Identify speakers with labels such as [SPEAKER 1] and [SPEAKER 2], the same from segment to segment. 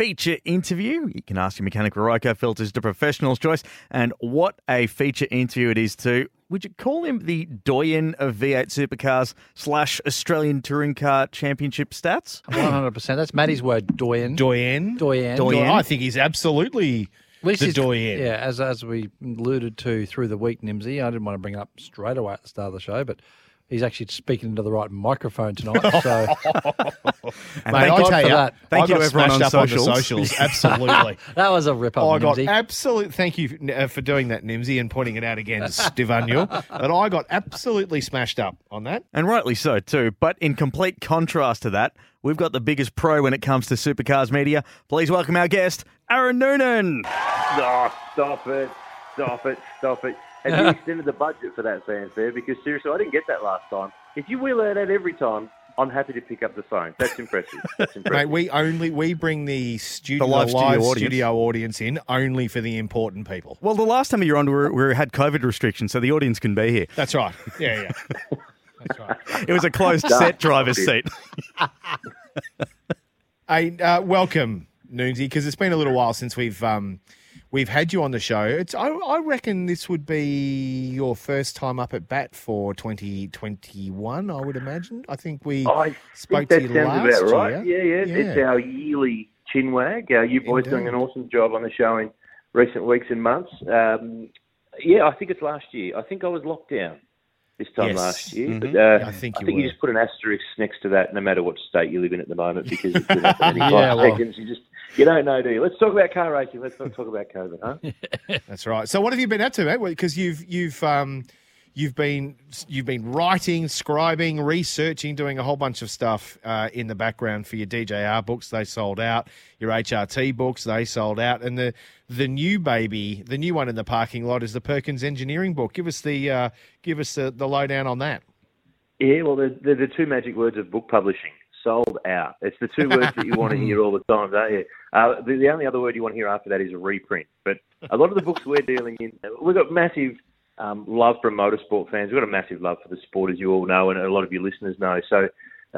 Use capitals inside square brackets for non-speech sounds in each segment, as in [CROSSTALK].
[SPEAKER 1] feature interview, you can ask your mechanical Ryco Filters to professional's choice. And what a feature interview it is, too. Would you call him the doyen of V8 supercars slash Australian Touring Car Championship stats?
[SPEAKER 2] One hundred percent. That's Matty's word. Doyen.
[SPEAKER 3] Doyen.
[SPEAKER 2] Doyen.
[SPEAKER 1] Doyen.
[SPEAKER 3] I think he's absolutely
[SPEAKER 2] Well, this
[SPEAKER 3] the
[SPEAKER 2] is-
[SPEAKER 3] doyen.
[SPEAKER 2] Yeah, as as we alluded to through the week, Nimsy. I didn't want to bring it up straight away at the start of the show, but he's actually speaking into the right microphone tonight. [LAUGHS] So [LAUGHS]
[SPEAKER 1] And
[SPEAKER 3] Mate,
[SPEAKER 1] thank
[SPEAKER 3] I
[SPEAKER 1] you,
[SPEAKER 3] tell you,
[SPEAKER 2] that.
[SPEAKER 1] thank
[SPEAKER 3] I
[SPEAKER 1] you
[SPEAKER 3] got
[SPEAKER 1] to everyone
[SPEAKER 3] smashed
[SPEAKER 1] on
[SPEAKER 3] up
[SPEAKER 1] socials.
[SPEAKER 3] on the socials. [LAUGHS] Absolutely.
[SPEAKER 2] that was a rip
[SPEAKER 3] I
[SPEAKER 2] up,
[SPEAKER 3] got
[SPEAKER 2] Nimsy.
[SPEAKER 3] absolute. Thank you uh, for doing that, Nimsy, and pointing it out against Stevanu. But I got absolutely smashed up on that.
[SPEAKER 1] And rightly so, too. But in complete contrast to that, we've got the biggest pro when it comes to supercars media. Please welcome our guest, Aaron Noonan.
[SPEAKER 4] Oh, stop it. Stop it. Stop it. Have you [LAUGHS] extended the budget for that fanfare? Because seriously, I didn't get that last time. If you wheel that out every time, I'm happy to pick up the phone. That's impressive. [LAUGHS] That's
[SPEAKER 3] Mate,
[SPEAKER 4] impressive.
[SPEAKER 3] we only we bring the studio
[SPEAKER 1] The live
[SPEAKER 3] the
[SPEAKER 1] studio
[SPEAKER 3] live
[SPEAKER 1] audience.
[SPEAKER 3] studio audience in only for the important people.
[SPEAKER 1] Well, the last time you were on, we, were, we had COVID restrictions, so the audience can be here.
[SPEAKER 3] That's right. Yeah, yeah. [LAUGHS] That's right.
[SPEAKER 1] It was a closed set driver's seat.
[SPEAKER 3] Hey, uh, welcome, Noonsy, because it's been a little while since we've um, we've had you on the show. It's I, I reckon this would be your first time up at bat for 2021. I would imagine. I think we
[SPEAKER 4] I
[SPEAKER 3] spoke
[SPEAKER 4] think
[SPEAKER 3] to
[SPEAKER 4] that
[SPEAKER 3] you
[SPEAKER 4] sounds
[SPEAKER 3] last
[SPEAKER 4] about right.
[SPEAKER 3] year.
[SPEAKER 4] Yeah, yeah, It's our yearly chin wag. Uh, you boys doing an awesome job on the show in recent weeks and months. Um, yeah, I think it's last year. I think I was locked down this time
[SPEAKER 3] Yes.
[SPEAKER 4] last year.
[SPEAKER 3] Mhm.
[SPEAKER 4] But, uh,
[SPEAKER 3] I think
[SPEAKER 4] I
[SPEAKER 3] you
[SPEAKER 4] think you just put an asterisk next to that, no matter what state you live in at the moment, because it's been happening in
[SPEAKER 2] Yeah,
[SPEAKER 4] five
[SPEAKER 2] well.
[SPEAKER 4] seconds. You just you don't know, do you? Let's talk about car racing. Let's not talk about COVID, huh? [LAUGHS]
[SPEAKER 3] That's right. So, what have you been up to, mate? Because you've you've um, you've been you've been writing, scribing, researching, doing a whole bunch of stuff uh, in the background for your DJR books. They sold out. Your HRT books they sold out, and the the new baby, the new one in the parking lot is the Perkins Engineering book. Give us the uh, give us the, the lowdown on that.
[SPEAKER 4] Yeah, well, they're the two magic words of book publishing. Sold out. It's the two words that you want to hear all the time, don't you? Uh, the, the only other word you want to hear after that is reprint. But a lot of the books we're dealing in, we've got massive um, love from motorsport fans. We've got a massive love for the sport, as you all know, and a lot of your listeners know. So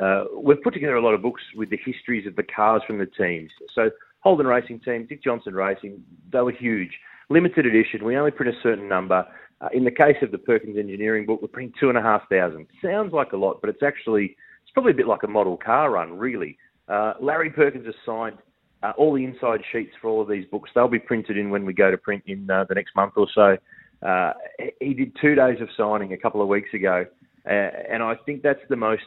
[SPEAKER 4] uh, we've put together a lot of books with the histories of the cars from the teams. So Holden Racing Team, Dick Johnson Racing, they were huge. Limited edition. We only print a certain number. Uh, in the case of the Perkins Engineering book, we're printing two and a half thousand. Sounds like a lot, but it's actually it's probably a bit like a model car run, really. Uh, Larry Perkins has signed uh, all the inside sheets for all of these books. They'll be printed in when we go to print in uh, the next month or so. Uh, he did two days of signing a couple of weeks ago, uh, and I think that's the most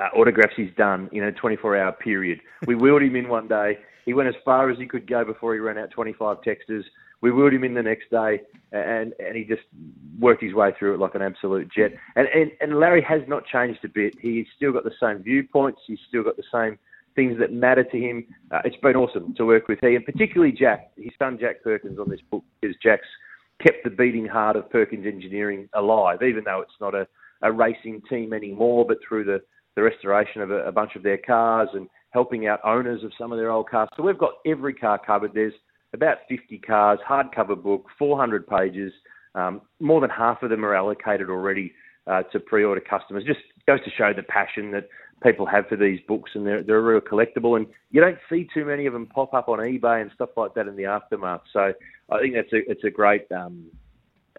[SPEAKER 4] uh, autographs he's done in a 24-hour period. We wheeled him in one day. He went as far as he could go before he ran out 25 texters. We wheeled him in the next day, and and he just worked his way through it like an absolute jet. And and, and Larry has not changed a bit. He's still got the same viewpoints. He's still got the same things that matter to him. Uh, it's been awesome to work with he, and particularly Jack, his son Jack Perkins on this book, because Jack's kept the beating heart of Perkins Engineering alive, even though it's not a, a racing team anymore, but through the, the restoration of a, a bunch of their cars and helping out owners of some of their old cars. So we've got every car covered. There's about 50 cars, hardcover book, 400 pages. Um, more than half of them are allocated already uh, to pre-order customers. Just goes to show the passion that people have for these books, and they're they're a real collectible. And you don't see too many of them pop up on eBay and stuff like that in the aftermath. So I think that's a it's a great um,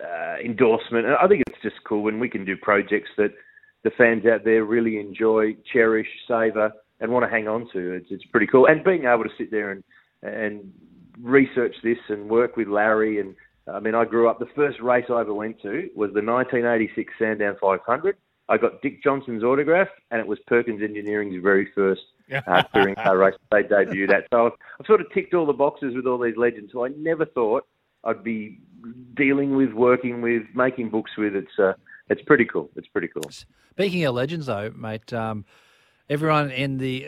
[SPEAKER 4] uh, endorsement. And I think it's just cool when we can do projects that the fans out there really enjoy, cherish, savour, and want to hang on to. It's it's pretty cool. And being able to sit there and and research this and work with Larry and I mean, I grew up. The first race I ever went to was the 1986 Sandown 500. I got Dick Johnson's autograph, and it was Perkins Engineering's very first uh, touring car race. They debuted at. So I've, I've sort of ticked all the boxes with all these legends. So I never thought I'd be dealing with, working with, making books with. It's uh, it's pretty cool. It's pretty cool.
[SPEAKER 2] Speaking of legends, though, mate, um, everyone in the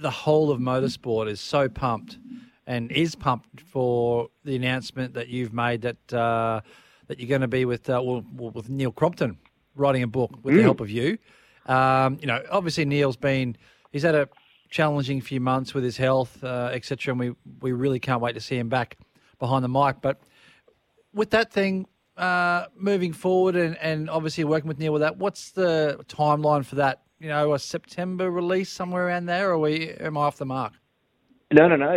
[SPEAKER 2] the whole of motorsport is so pumped and is pumped for the announcement that you've made that uh, that you're going to be with uh, well, well, with Neil Crompton writing a book with the
[SPEAKER 4] Mm.
[SPEAKER 2] help of you. Um, you know, obviously Neil's been he's had a challenging few months with his health, uh, etc. And we we really can't wait to see him back behind the mic. But with that thing uh, moving forward, and, and obviously working with Neil with that, what's the timeline for that? You know, a September release somewhere around there, or we am I off the mark?
[SPEAKER 4] No, no, no.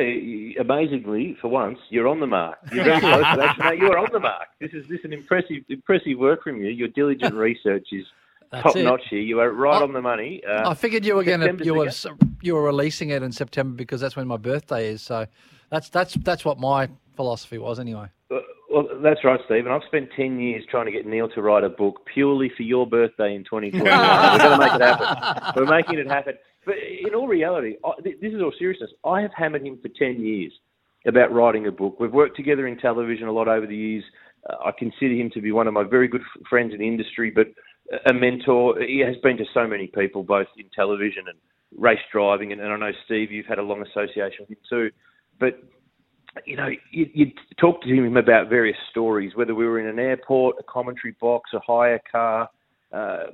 [SPEAKER 4] Amazingly, for once, you're on the mark. You're very close to that. No, you're on the mark. This is this is an impressive, impressive work from you. Your diligent [LAUGHS] research is top it. notch here. You are right I, on the money.
[SPEAKER 2] Uh, I figured you were going to you were you were releasing it in September because that's when my birthday is. So that's that's that's what my philosophy was anyway.
[SPEAKER 4] Well, that's right, Steve. And I've spent 10 years trying to get Neil to write a book purely for your birthday in 2021. [LAUGHS] We're going to make it happen. We're making it happen. But in all reality, this is all seriousness. I have hammered him for 10 years about writing a book. We've worked together in television a lot over the years. Uh, I consider him to be one of my very good friends in the industry, but a mentor. He has been to so many people, both in television and race driving. And, and I know, Steve, you've had a long association with him too. But you know, you, you talk to him about various stories, whether we were in an airport, a commentary box, a hire car, uh,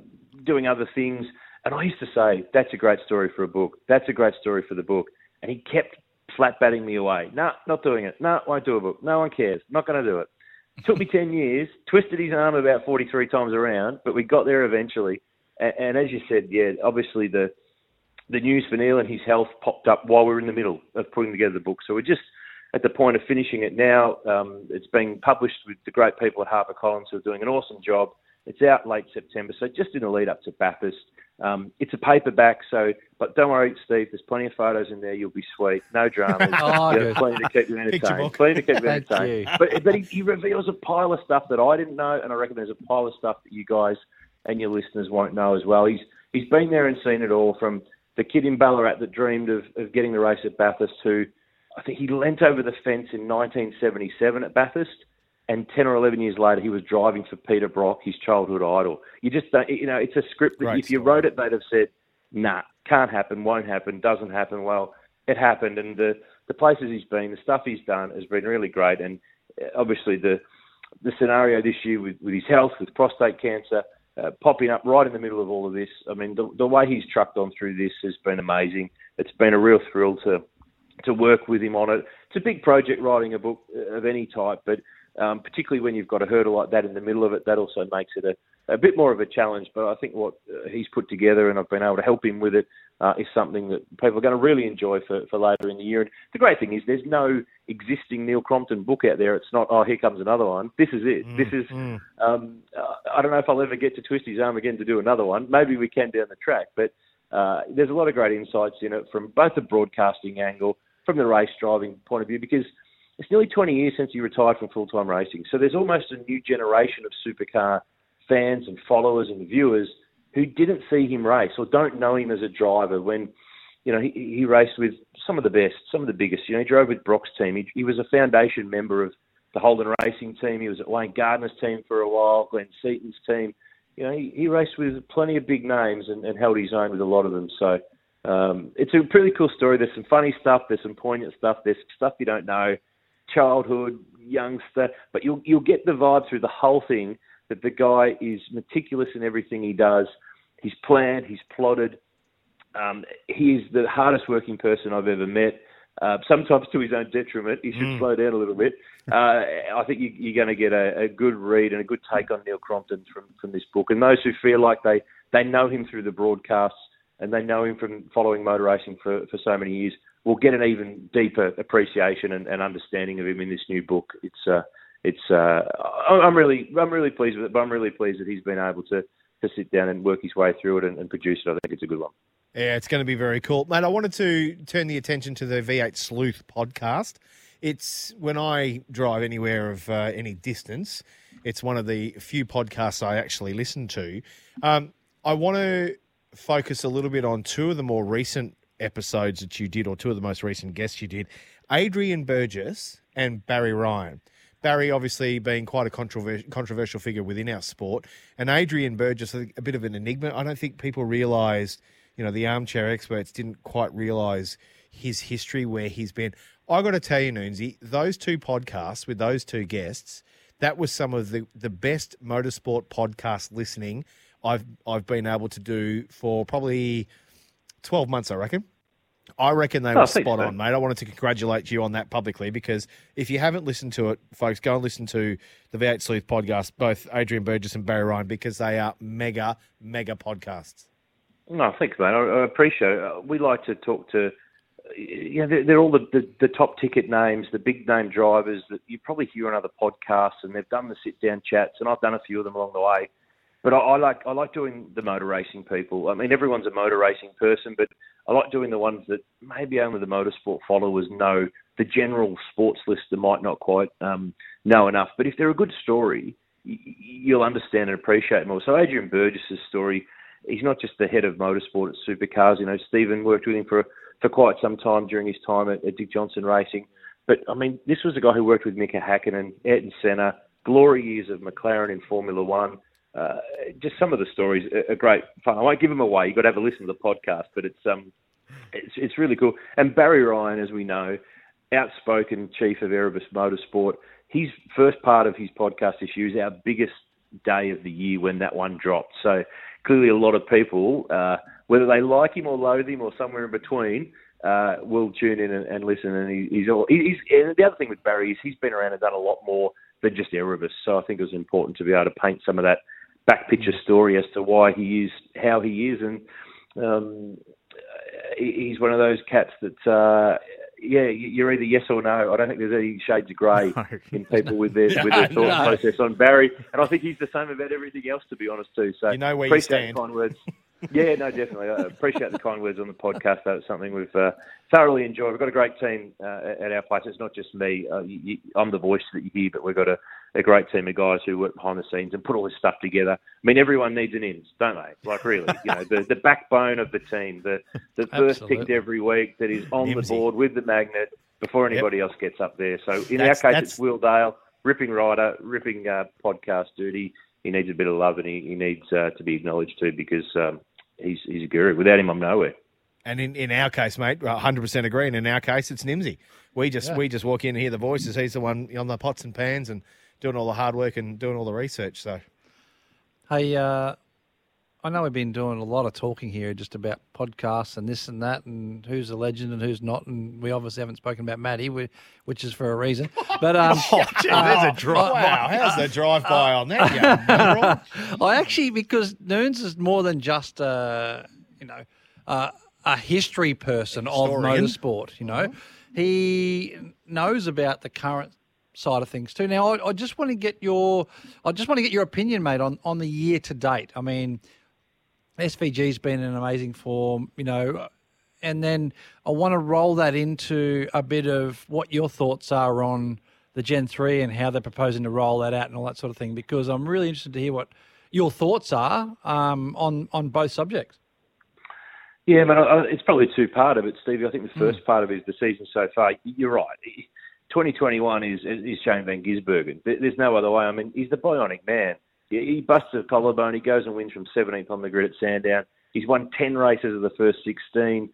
[SPEAKER 4] doing other things. And I used to say, that's a great story for a book. That's a great story for the book. And he kept flat batting me away. No, not doing it. No, won't do a book. No one cares. Not going to do it. it. Took me [LAUGHS] 10 years, twisted his arm about 43 times around, but we got there eventually. And, and as you said, yeah, obviously the the news for Neil and his health popped up while we were in the middle of putting together the book. So we're just at the point of finishing it now. Um, it's being published with the great people at HarperCollins who are doing an awesome job. It's out late September, so just in the lead up to Bathurst. Um, it's a paperback, so but don't worry, Steve. There's plenty of photos in there. You'll be sweet. No [LAUGHS] dramas.
[SPEAKER 2] oh,
[SPEAKER 4] yeah, plenty to keep you [LAUGHS] entertained. plenty to keep you entertained. but but he, he, reveals a pile of stuff that I didn't know, and I reckon there's a pile of stuff that you guys and your listeners won't know as well. He's he's been there and seen it all from the kid in Ballarat that dreamed of, of getting the race at Bathurst to I think he leant over the fence in 1977 at Bathurst and 10 or 11 years later, he was driving for Peter Brock, his childhood idol. You just don't, you know, it's a script that Great if you wrote it, they'd have said, nah, can't happen, won't happen, doesn't happen. Well, it happened. And the, the places he's been, the stuff he's done has been really great. And uh, obviously, the, the scenario this year with, with his health, with prostate cancer, uh, popping up right in the middle of all of this. I mean, the, the way he's trucked on through this has been amazing. It's been a real thrill to to work with him on it. It's a big project writing a book of any type, but um, particularly when you've got a hurdle like that in the middle of it, that also makes it a, a bit more of a challenge. But I think what uh, he's put together, and I've been able to help him with it, uh, is something that people are going to really enjoy for, for later in the year. And the great thing is, there's no existing Neil Crompton book out there. It's not, oh, here comes another one. This is it. Mm, this is. Mm. Um, uh, I don't know if I'll ever get to twist his arm again to do another one. Maybe we can down the track, but. Uh, there's a lot of great insights in it from both the broadcasting angle, from the race driving point of view because it's nearly 20 years since he retired from full time racing. So there's almost a new generation of supercar fans and followers and viewers who didn't see him race or don't know him as a driver when. You know, he, he raced with some of the best, some of the biggest. You know, he drove with Brock's team. He, he was a foundation member of the Holden Racing team. He was at Wayne Gardner's team for a while, Glenn Seton's team. You know, he, he raced with plenty of big names and, and held his own with a lot of them. So um, it's a pretty cool story. There's some funny stuff. There's some poignant stuff. There's stuff you don't know, childhood, youngster, but you'll you'll get the vibe through the whole thing that the guy is meticulous in everything he does. He's planned. He's plotted. Um, he is the hardest working person I've ever met. Uh, sometimes to his own detriment. He should mm. slow down a little bit. [LAUGHS] Uh, I think you, are going to get a, a, good read and a good take on Neil Crompton from, from this book. And those who feel like they, they know him through the broadcasts and they know him from following motor racing for, for so many years, will get an even deeper appreciation and, and understanding of him in this new book. It's uh, it's uh, I'm really I'm really pleased with it, but I'm really pleased that he's been able to to sit down and work his way through it and, and produce it. I think it's a good one.
[SPEAKER 3] Yeah, it's going to be very cool, mate. I wanted to turn the attention to the V8 Sleuth podcast. It's when I drive anywhere of uh, any distance. It's one of the few podcasts I actually listen to. Um, I want to focus a little bit on two of the more recent episodes that you did, or two of the most recent guests you did Adrian Burgess and Barry Ryan. Barry, obviously, being quite a controversial, figure within our sport, and Adrian Burgess, a, a bit of an enigma. I don't think people realised, you know, the armchair experts didn't quite realise his history, where he's been. I got to tell you, Noonsy, those two podcasts with those two guests, that was some of the, the best motorsport podcast listening I've I've been able to do for probably 12 months, I reckon. I reckon they
[SPEAKER 4] Oh,
[SPEAKER 3] were spot
[SPEAKER 4] so.
[SPEAKER 3] on, mate. I wanted to congratulate you on that publicly because if you haven't listened to it, folks, go and listen to the V8 Sleuth podcast, both Adrian Burgess and Barry Ryan, because they are mega, mega podcasts.
[SPEAKER 4] No, thanks, mate. I, I appreciate it. We like to talk to, you know, they're, they're all the, the, the top ticket names, the big name drivers that you probably hear on other podcasts, and they've done the sit down chats, and I've done a few of them along the way. But I, I like I like doing the motor racing people. I mean, everyone's a motor racing person, but I like doing the ones that maybe only the motorsport followers know. The general sports lister might not quite um, know enough, but if they're a good story, you'll understand and appreciate more. So Adrian Burgess's story, he's not just the head of motorsport at Supercars. You know, Stephen worked with him for for quite some time during his time at, at Dick Johnson Racing. But I mean, this was a guy who worked with Mika Hakkinen, and Ayrton Senna, glory years of McLaren in Formula One. Uh, just some of the stories are, great fun. I won't give them away. You've got to have a listen to the podcast, but it's um, it's it's really cool. And Barry Ryan, as we know, outspoken chief of Erebus Motorsport. His first part of his podcast issue is our biggest day of the year when that one dropped. So clearly, a lot of people, uh, whether they like him or loathe him or somewhere in between, uh, will tune in and, and listen. And he, he's all. He's, and the other thing with Barry is he's been around and done a lot more than just Erebus. So I think it was important to be able to paint some of that back picture story as to why he is how he is, and um, he's one of those cats that. Uh, yeah, you- you're either yes or no. I don't think there's any shades of grey [LAUGHS] in people with their with their [LAUGHS] thought
[SPEAKER 2] No.
[SPEAKER 4] process on Barry, and I think he's the same about everything else. To be honest, too. So
[SPEAKER 3] You know where you stand.
[SPEAKER 4] kind words. [LAUGHS] yeah, no, definitely. I appreciate the kind words on the podcast. That's something we've uh, thoroughly enjoyed. We've got a great team uh, at our place. It's not just me. Uh, you, you, I'm the voice that you hear, but we've got a, a great team of guys who work behind the scenes and put all this stuff together. I mean, everyone needs an ins, don't they? Like, really, you know, the, the backbone of the team, the, the [LAUGHS] first picked every week that is on
[SPEAKER 3] Nimsy.
[SPEAKER 4] the board with the magnet before anybody else gets up there. So in
[SPEAKER 3] That's-
[SPEAKER 4] our case,
[SPEAKER 3] that's-
[SPEAKER 4] it's Will Dale, ripping rider, ripping uh, podcast duty. He needs a bit of love and he, he needs uh, to be acknowledged too because um, he's he's a guru. Without him, I'm nowhere.
[SPEAKER 3] And in, in our case, mate, 100% agree. And in our case, it's Nimsy. We just we just walk in and hear the voices. He's the one on the pots and pans and doing all the hard work and doing all the research. So
[SPEAKER 2] Hey, uh, I know we've been doing a lot of talking here just about podcasts and this and that and who's a legend and who's not. And we obviously haven't spoken about Maddie, which is for a reason. But um, [LAUGHS]
[SPEAKER 3] Oh, gee, there's a drive. Wow, how's the drive by on that? [LAUGHS]
[SPEAKER 2] I actually because Noons is more than just a you know uh, a history person of
[SPEAKER 3] Historian.
[SPEAKER 2] motorsport. You know, he knows about the current side of things too. Now, I, I just want to get your I just want to get your opinion, mate, on on the year to date. I mean, SVG's been in amazing form. You know. And then I want to roll that into a bit of what your thoughts are on the Gen 3 and how they're proposing to roll that out and all that sort of thing, because I'm really interested to hear what your thoughts are um, on, on both subjects.
[SPEAKER 4] Yeah, man, it's probably two-part of it, Stevie. I think the first part of it is the season so far. You're right. 2021 is is Shane Van Gisbergen. There- There's no other way. I mean, he's the bionic man. He busts a collarbone. He goes and wins from 17th on the grid at Sandown. He's won 10 races of the first 16.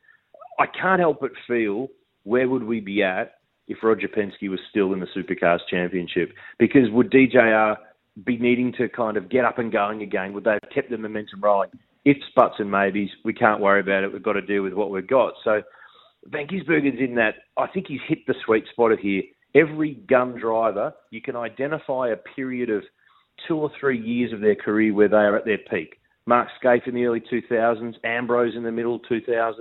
[SPEAKER 4] I can't help but feel where would we be at if Roger Penske was still in the Supercars Championship? Because would DJR be needing to kind of get up and going again? Would they have kept the momentum rolling? If buts and maybes, we can't worry about it. We've got to deal with what we've got. So Van Gisbergen's in that. I think he's hit the sweet spot of here. Every gun driver, you can identify a period of two or three years of their career where they are at their peak. Mark Skaife in the early 2000s, Ambrose in the middle 2000s,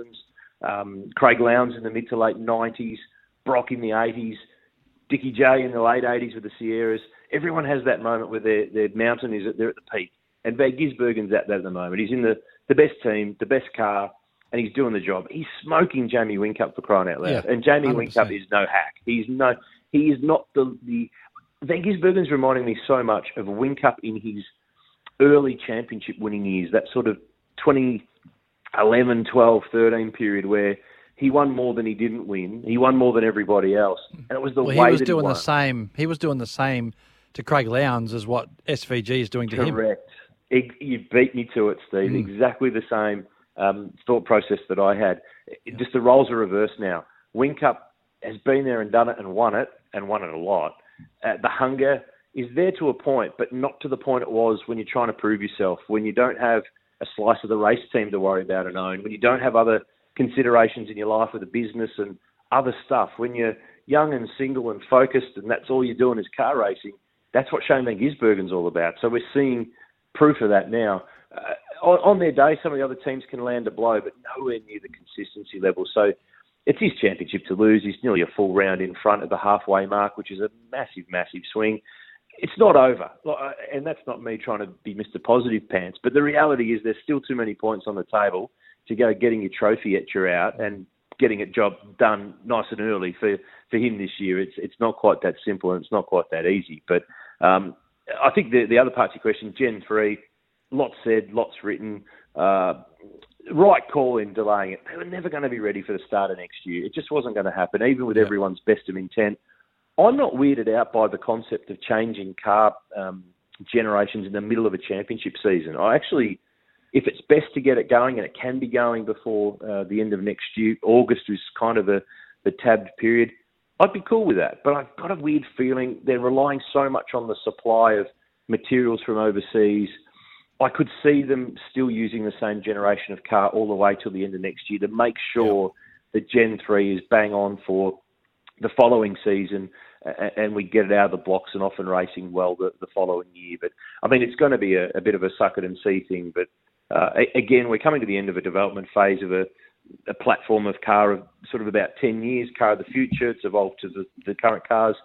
[SPEAKER 4] um, Craig Lowndes in the mid to late 90s, Brock in the 80s, Dickie J in the late 80s with the Sierras. Everyone has that moment where their, their mountain is at, they're at the peak. And Van Gisbergen's at that at the moment. He's in the, the best team, the best car, and he's doing the job. He's smoking Jamie Whincup for crying out loud.
[SPEAKER 2] Yeah,
[SPEAKER 4] and Jamie
[SPEAKER 2] 100%.
[SPEAKER 4] Whincup is no hack. He's no, he is not the, the Van Gisbergen's reminding me so much of Whincup in his early championship winning years, that sort of 2011, 12, 13 period where he won more than he didn't win. He won more than everybody else. And it was the
[SPEAKER 2] Well,
[SPEAKER 4] way
[SPEAKER 2] he was doing the same. He was doing the same to Craig Lowndes as what SVG is doing to him.
[SPEAKER 4] Correct. You beat me to it, Steve.
[SPEAKER 2] Hmm.
[SPEAKER 4] Exactly the same um, thought process that I had. It- Just the roles are reversed now. Whincup has been there and done it and won it, and won it a lot. Uh, the hunger is there to a point, but not to the point it was when you're trying to prove yourself, when you don't have a slice of the race team to worry about and own, when you don't have other considerations in your life with a business and other stuff. When you're young and single and focused, and that's all you're doing is car racing, that's what Shane Van Gisbergen's all about. So we're seeing proof of that now. Uh, on, on their day, some of the other teams can land a blow, but nowhere near the consistency level. So it's his championship to lose. He's nearly a full round in front at the halfway mark, which is a massive, massive swing. It's not over, uh, and that's not me trying to be Mr. Positive Pants, but the reality is there's still too many points on the table to go getting your trophy etcher out and getting a job done nice and early for, for him this year. It's it's not quite that simple and it's not quite that easy. But um, I think the the other part of your question, Gen three, lots said, lots written. Uh, right call in delaying it. They were never going to be ready for the start of next year. It just wasn't going to happen, even with yeah. everyone's best of intent. I'm not weirded out by the concept of changing car um, generations in the middle of a championship season. I actually if it's best to get it going, and it can be going before uh, the end of next year, August is kind of the, the tabbed period, I'd be cool with that. But I've got a weird feeling they're relying so much on the supply of materials from overseas. I could see them still using the same generation of car all the way till the end of next year to make sure yeah. that Gen 3 is bang on for the following season and we get it out of the blocks and off and racing well the, the following year. But I mean, it's going to be a, a bit of a suck it and see thing. But uh, again, we're coming to the end of a development phase of a, a, platform of car of sort of about 10 years, car of the future. It's evolved to the, the current cars.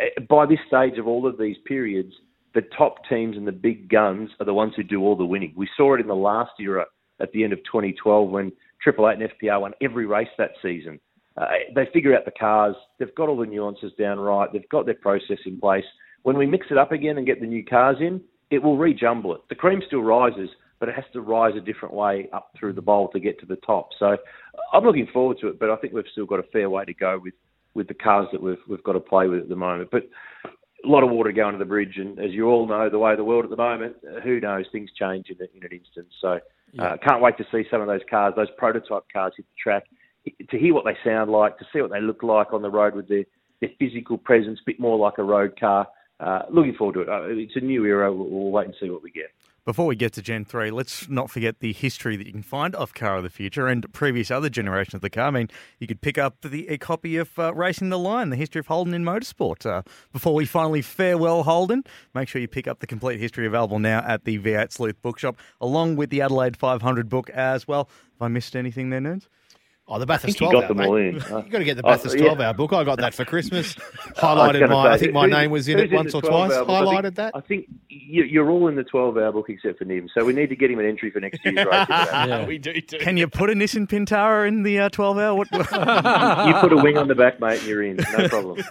[SPEAKER 4] Uh, by this stage of all of these periods, the top teams and the big guns are the ones who do all the winning. We saw it in the last era at the end of 2012 when Triple Eight and FPR won every race that season. Uh, they figure out the cars. They've got all the nuances down right. They've got their process in place. When we mix it up again and get the new cars in, it will rejumble it. The cream still rises, but it has to rise a different way up through the bowl to get to the top. So I'm looking forward to it, but I think we've still got a fair way to go with, with the cars that we've we've got to play with at the moment. But a lot of water going to the bridge, and as you all know, the way of the world at the moment, uh, who knows? Things change in, in an instant. So yeah. uh, can't wait to see some of those cars, those prototype cars, hit the track, to hear what they sound like, to see what they look like on the road with their their physical presence, a bit more like a road car. Uh, looking forward to it. Uh, it's a new era. We'll, we'll wait and see what we get.
[SPEAKER 1] Before we get to Gen 3, let's not forget the history that you can find of Car of the Future and previous other generations of the car. I mean, you could pick up the, a copy of uh, Racing the Line, the history of Holden in motorsport. Uh, before we finally farewell Holden, make sure you pick up the complete history available now at the V8 Sleuth Bookshop, along with the Adelaide 500 book as well. Have I missed anything there, nerds?
[SPEAKER 3] Oh, the Bathurst 12 hour, mate. you got to get the Bathurst 12 hour book. I got that for Christmas. [LAUGHS] Highlighted my, say, I think my name was in it once or twice. Highlighted
[SPEAKER 4] I think,
[SPEAKER 3] that.
[SPEAKER 4] I think you're all in the 12 hour book except for Nim. So we need to get him an entry for next year's [LAUGHS] race.
[SPEAKER 3] yeah, we do too.
[SPEAKER 1] Can you put a Nissan Pintara in the uh, 12 hour? What, [LAUGHS]
[SPEAKER 4] you put a wing on the back, mate, and you're in. No problem.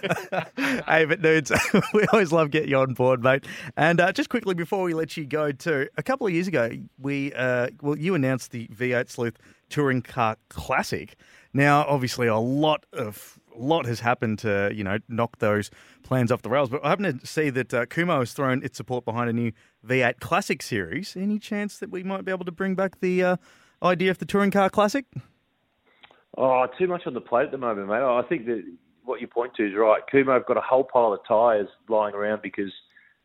[SPEAKER 1] hey, but dudes, we always love getting you on board, mate. And uh, just quickly before we let you go, too, a couple of years ago, we uh, well, you announced the V8 Sleuth Touring Car Classic. Now, obviously, a lot of lot has happened to you know knock those plans off the rails. But I happen to see that uh, Kumho has thrown its support behind a new V8 Classic series. Any chance that we might be able to bring back the uh, idea of the touring car classic?
[SPEAKER 4] Oh, too much on the plate at the moment, mate. I think that what you point to is right. Kumho have got a whole pile of tyres lying around because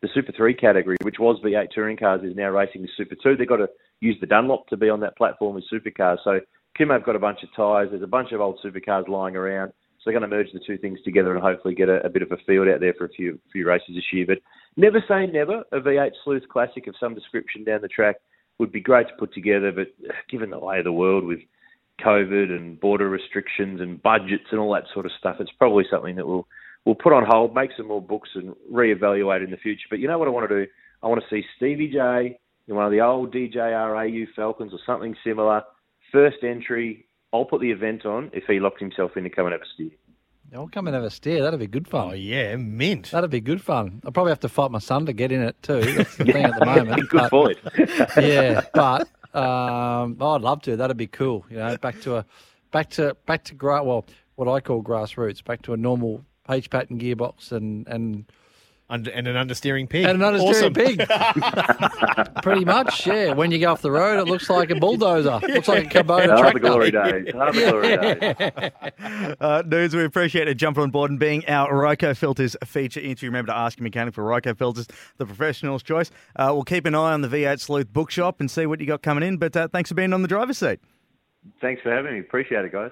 [SPEAKER 4] the Super 3 category, which was V8 touring cars, is now racing the Super 2. They've got to use the Dunlop to be on that platform with supercars. So Kumho have got a bunch of tyres. There's a bunch of old supercars lying around. So they're going to merge the two things together and hopefully get a, a bit of a field out there for a few few races this year. But never say never. A V8 Sleuth Classic of some description down the track would be great to put together. But uh, given the way of the world with COVID and border restrictions and budgets and all that sort of stuff, it's probably something that we'll we'll put on hold, make some more books, and reevaluate in the future. But you know what I want to do? I want to see Stevie J in one of the old DJR AU Falcons or something similar First entry, I'll put the event on if he locked himself in to come and have a steer.
[SPEAKER 2] I'll come and have a steer. That'd be good fun.
[SPEAKER 3] Oh yeah, mint.
[SPEAKER 2] That'd be good fun. I'll probably have to fight my son to get in it too. That's the [LAUGHS] thing at the moment.
[SPEAKER 4] good but, point. [LAUGHS]
[SPEAKER 2] yeah, but um, oh, I'd love to. That'd be cool. You know, back to a back to back to gra- well, what I call grassroots, back to a normal H pattern gearbox and and
[SPEAKER 3] under, and an understeering pig.
[SPEAKER 2] And an understeering awesome. pig. [LAUGHS] Pretty much, yeah. When you go off the road, it looks like a bulldozer. It [LAUGHS] looks like a Kubota tractor.
[SPEAKER 4] the glory days. Oh, the glory days. [LAUGHS]
[SPEAKER 1] Uh, dudes, we appreciate it jumping on board and being our Ryco Filters feature interview. Remember to ask your mechanic for Ryco Filters, the professional's choice. Uh, we'll keep an eye on the V8 Sleuth bookshop and see what you got coming in. But uh, thanks for being on the driver's seat.
[SPEAKER 4] Thanks for having me. Appreciate it, guys.